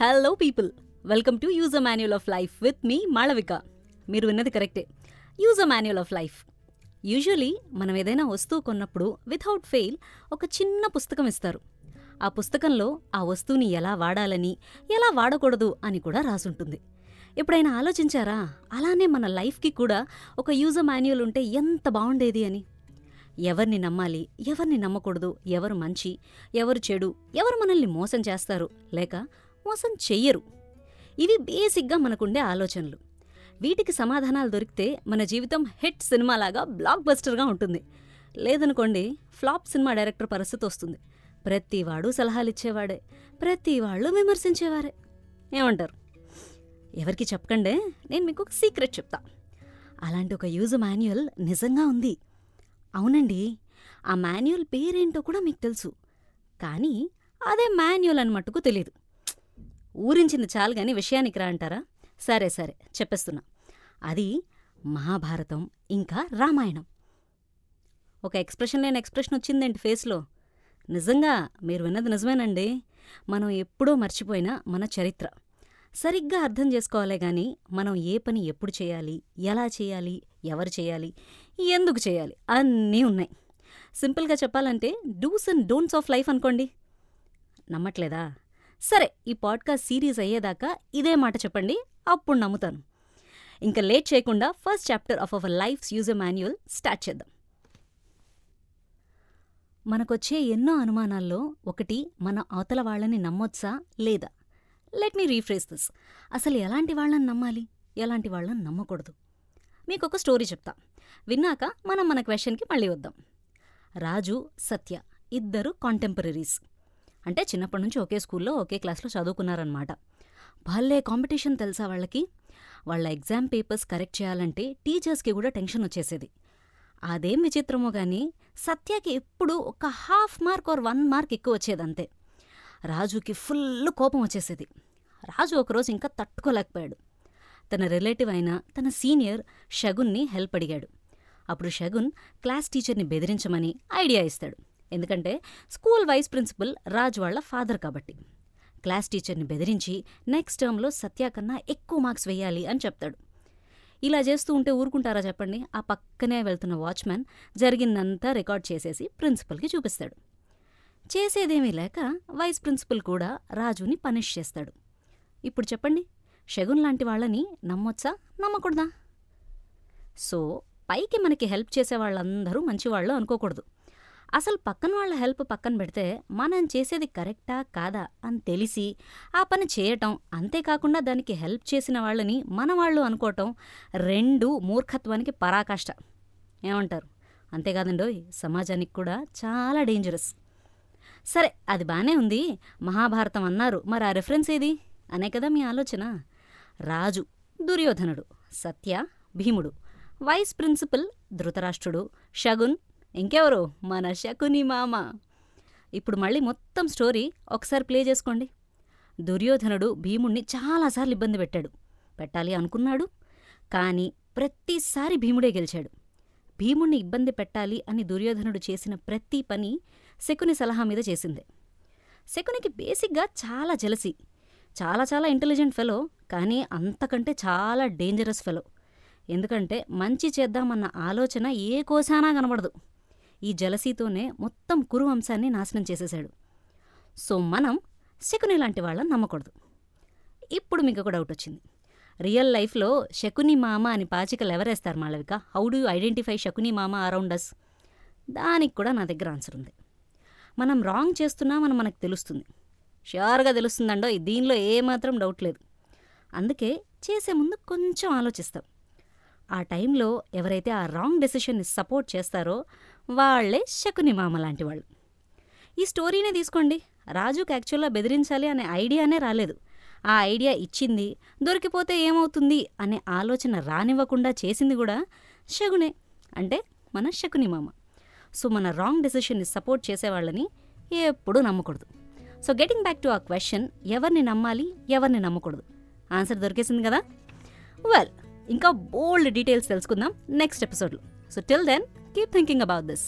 Hello people welcome to user manual of life with me Malavika మీరు విన్నది కరెక్టే use a manual of life usually మనం ఏదైనా వస్తువు కొన్నప్పుడు వితౌట్ ఫెయిల్ ఒక చిన్న పుస్తకం ఇస్తారు. ఆ పుస్తకంలో ఆ వస్తువుని ఎలా వాడాలని ఎలా వాడకూడదు అని కూడా రాసుంటుంది. ఎప్పుడైనా ఆలోచించారా? అలానే మన లైఫ్కి కూడా ఒక యూజర్ మాన్యువల్ ఉంటే ఎంత బాగుండేది అని? ఎవరిని నమ్మాలి ఎవరిని నమ్మకూడదు ఎవరు మంచి ఎవరు చెడు ఎవరు మనల్ని మోసం చేస్తారు లేక మోసం చెయ్యరు. ఇవి బేసిక్గా మనకుండే ఆలోచనలు. వీటికి సమాధానాలు దొరికితే మన జీవితం హిట్ సినిమాలాగా బ్లాక్ బస్టర్గా ఉంటుంది. లేదనుకోండి ఫ్లాప్ సినిమా డైరెక్టర్ పరిస్థితి వస్తుంది. ప్రతివాడు సలహాలు ఇచ్చేవాడే ప్రతి వాళ్ళు విమర్శించేవారే. ఏమంటారు? ఎవరికి చెప్పకండే నేను మీకు ఒక సీక్రెట్ చెప్తా. అలాంటి ఒక యూజ్ మాన్యువల్ నిజంగా ఉంది. అవునండి ఆ మాన్యువల్ పేరేంటో కూడా మీకు తెలుసు. కానీ అదే మాన్యువల్ అని మట్టుకు తెలియదు ఊరించింది చాలు గాని విషయానికి రా అంటారా? సరే సరే చెప్పేస్తున్నా. అది మహాభారతం ఇంకా రామాయణం. ఒక ఎక్స్ప్రెషన్ లేని ఎక్స్ప్రెషన్ వచ్చిందేంటి ఫేస్లో? నిజంగా మీరు విన్నది నిజమేనండి. మనం ఎప్పుడో మర్చిపోయిన మన చరిత్ర. సరిగ్గా అర్థం చేసుకోవాలే గాని మనం ఏ పని ఎప్పుడు చేయాలి ఎలా చేయాలి ఎవరు చేయాలి ఎందుకు చేయాలి అన్నీ ఉన్నాయి. సింపుల్గా చెప్పాలంటే dos and don'ts of life అనుకోండి. నమ్మట్లేదా? సరే ఈ పాడ్కాస్ట్ సిరీస్ అయ్యేదాకా ఇదే మాట చెప్పండి అప్పుడు నమ్ముతాను. ఇంకా లేట్ చేయకుండా first chapter of our lives user manual start చేద్దాం. మనకొచ్చే ఎన్నో అనుమానాల్లో ఒకటి మన అవతల వాళ్ళని నమ్మొచ్చా లేదా? లెట్ మీ రీఫ్రేస్ దిస్ అసలు ఎలాంటి వాళ్ళని నమ్మాలి? ఎలాంటి వాళ్ళని నమ్మకూడదు? మీకు ఒక స్టోరీ చెప్తా. విన్నాక మనం మన క్వశ్చన్కి మళ్ళీ వద్దాం. రాజు సత్య ఇద్దరు కాంటెంపరీస్ అంటే చిన్నప్పటి నుంచి ఒకే స్కూల్లో ఒకే క్లాస్లో చదువుకున్నారనమాట భలే కాంపిటీషన్ తెలుసా వాళ్ళకి? వాళ్ళ ఎగ్జామ్ పేపర్స్ కరెక్ట్ చేయాలంటే టీచర్స్కి కూడా టెన్షన్ వచ్చేసేది. అదేం విచిత్రమో గాని సత్యకి ఎప్పుడు ఒక half mark or one mark ఎక్కువ వచ్చేదంతే. రాజుకి ఫుల్ కోపం వచ్చేసేది. రాజు ఒకరోజు ఇంకా తట్టుకోలేకపోయాడు. తన రిలేటివ్ అయిన తన సీనియర్ షగున్ని హెల్ప్ అడిగాడు. అప్పుడు షగున్ క్లాస్ టీచర్ని బెదిరించమని ఐడియా ఇస్తాడు. ఎందుకంటే స్కూల్ వైస్ ప్రిన్సిపల్ రాజ్ వాళ్ళ ఫాదర్ కాబట్టి. క్లాస్ టీచర్ని బెదిరించి నెక్స్ట్ టర్మ్లో సత్య కన్నా ఎక్కువ మార్క్స్ వేయాలి అని చెప్తాడు. ఇలా చేస్తూ ఉంటే ఊరుకుంటారా చెప్పండి? ఆ పక్కనే వెళ్తున్న వాచ్మ్యాన్ జరిగిందంతా రికార్డ్ చేసేసి ప్రిన్సిపల్కి చూపిస్తాడు. చేసేదేమీ లేక వైస్ ప్రిన్సిపల్ కూడా రాజుని పనిష్ చేస్తాడు. ఇప్పుడు చెప్పండి షగున్ లాంటి వాళ్ళని నమ్మొచ్చా? నమ్మకూడదా? సో పైకి మనకి హెల్ప్ చేసే వాళ్ళందరూ మంచివాళ్ళు అనుకోకూడదు. అసలు పక్కన వాళ్ళ హెల్ప్ పక్కన పెడితే మనం చేసేది కరెక్టా కాదా అని తెలిసి ఆ పని చేయటం అంతేకాకుండా దానికి హెల్ప్ చేసిన వాళ్ళని మన వాళ్ళు అనుకోవటం రెండు మూర్ఖత్వానికి పరాకాష్ట. ఏమంటారు? అంతేకాదండోయ్ సమాజానికి కూడా చాలా డేంజరస్ సరే అది బాగానే ఉంది. మహాభారతం అన్నారు. మరి ఆ రెఫరెన్స్ ఏది? అనే కదా మీ ఆలోచన. రాజు దుర్యోధనుడు సత్య భీముడు వైస్ ప్రిన్సిపల్ ధృతరాష్ట్రుడు షగున్ ఇంకెవరు? మన శకుని మామ. ఇప్పుడు మళ్ళీ మొత్తం స్టోరీ ఒకసారి ప్లే చేసుకోండి. దుర్యోధనుడు భీముణ్ణి చాలాసార్లు ఇబ్బంది పెట్టాడు. పెట్టాలి అనుకున్నాడు. కానీ ప్రతిసారి భీముడే గెలిచాడు. భీముణ్ణి ఇబ్బంది పెట్టాలి అని దుర్యోధనుడు చేసిన ప్రతి పని శకుని సలహా మీద చేసిందే. శకునికి బేసిక్గా చాలా జలసి. చాలా చాలా ఇంటెలిజెంట్ ఫెలో కానీ అంతకంటే చాలా డేంజరస్ ఫెలో. ఎందుకంటే మంచి చేద్దామన్న ఆలోచన ఏ కోసానా కనబడదు. ఈ జలసీతోనే మొత్తం కురు వంశాన్ని నాశనం చేసేశాడు. సో మనం శకుని లాంటి వాళ్ళని నమ్మకూడదు. ఇప్పుడు మీకు ఒక డౌట్ వచ్చింది. రియల్ లైఫ్లో శకుని మామ అని పాచికలు ఎవరేస్తారు Malavika? How do identify Shakuni మామ అరౌండ్ అస్ దానికి కూడా నా దగ్గర ఆన్సర్ ఉంది. మనం రాంగ్ చేస్తున్నామని మనకు తెలుస్తుంది. ష్యూర్గా తెలుస్తుందండో దీనిలో ఏమాత్రం డౌట్ లేదు. అందుకే చేసే ముందు కొంచెం ఆలోచిస్తాం. ఆ టైంలో ఎవరైతే ఆ రాంగ్ డెసిషన్ని సపోర్ట్ చేస్తారో వాళ్ళే శకుని మామ లాంటి వాళ్ళు. ఈ స్టోరీనే తీసుకోండి. రాజుకి యాక్చువల్గా బెదిరించాలి అనే ఐడియానే రాలేదు. ఆ ఐడియా ఇచ్చింది దొరికిపోతే ఏమవుతుంది అనే ఆలోచన రానివ్వకుండా చేసింది కూడా శగునే అంటే మన శకుని మామ. సో మన రాంగ్ డెసిషన్ని సపోర్ట్ చేసేవాళ్ళని ఎప్పుడూ నమ్మకూడదు. సో గెటింగ్ బ్యాక్ టు ఆ క్వశ్చన్ ఎవరిని నమ్మాలి ఎవరిని నమ్మకూడదు? ఆన్సర్ దొరికేసింది కదా? వెల్ ఇంకా బోల్డ్ డీటెయిల్స్ తెలుసుకుందాం నెక్స్ట్ ఎపిసోడ్లో. So till then keep thinking about this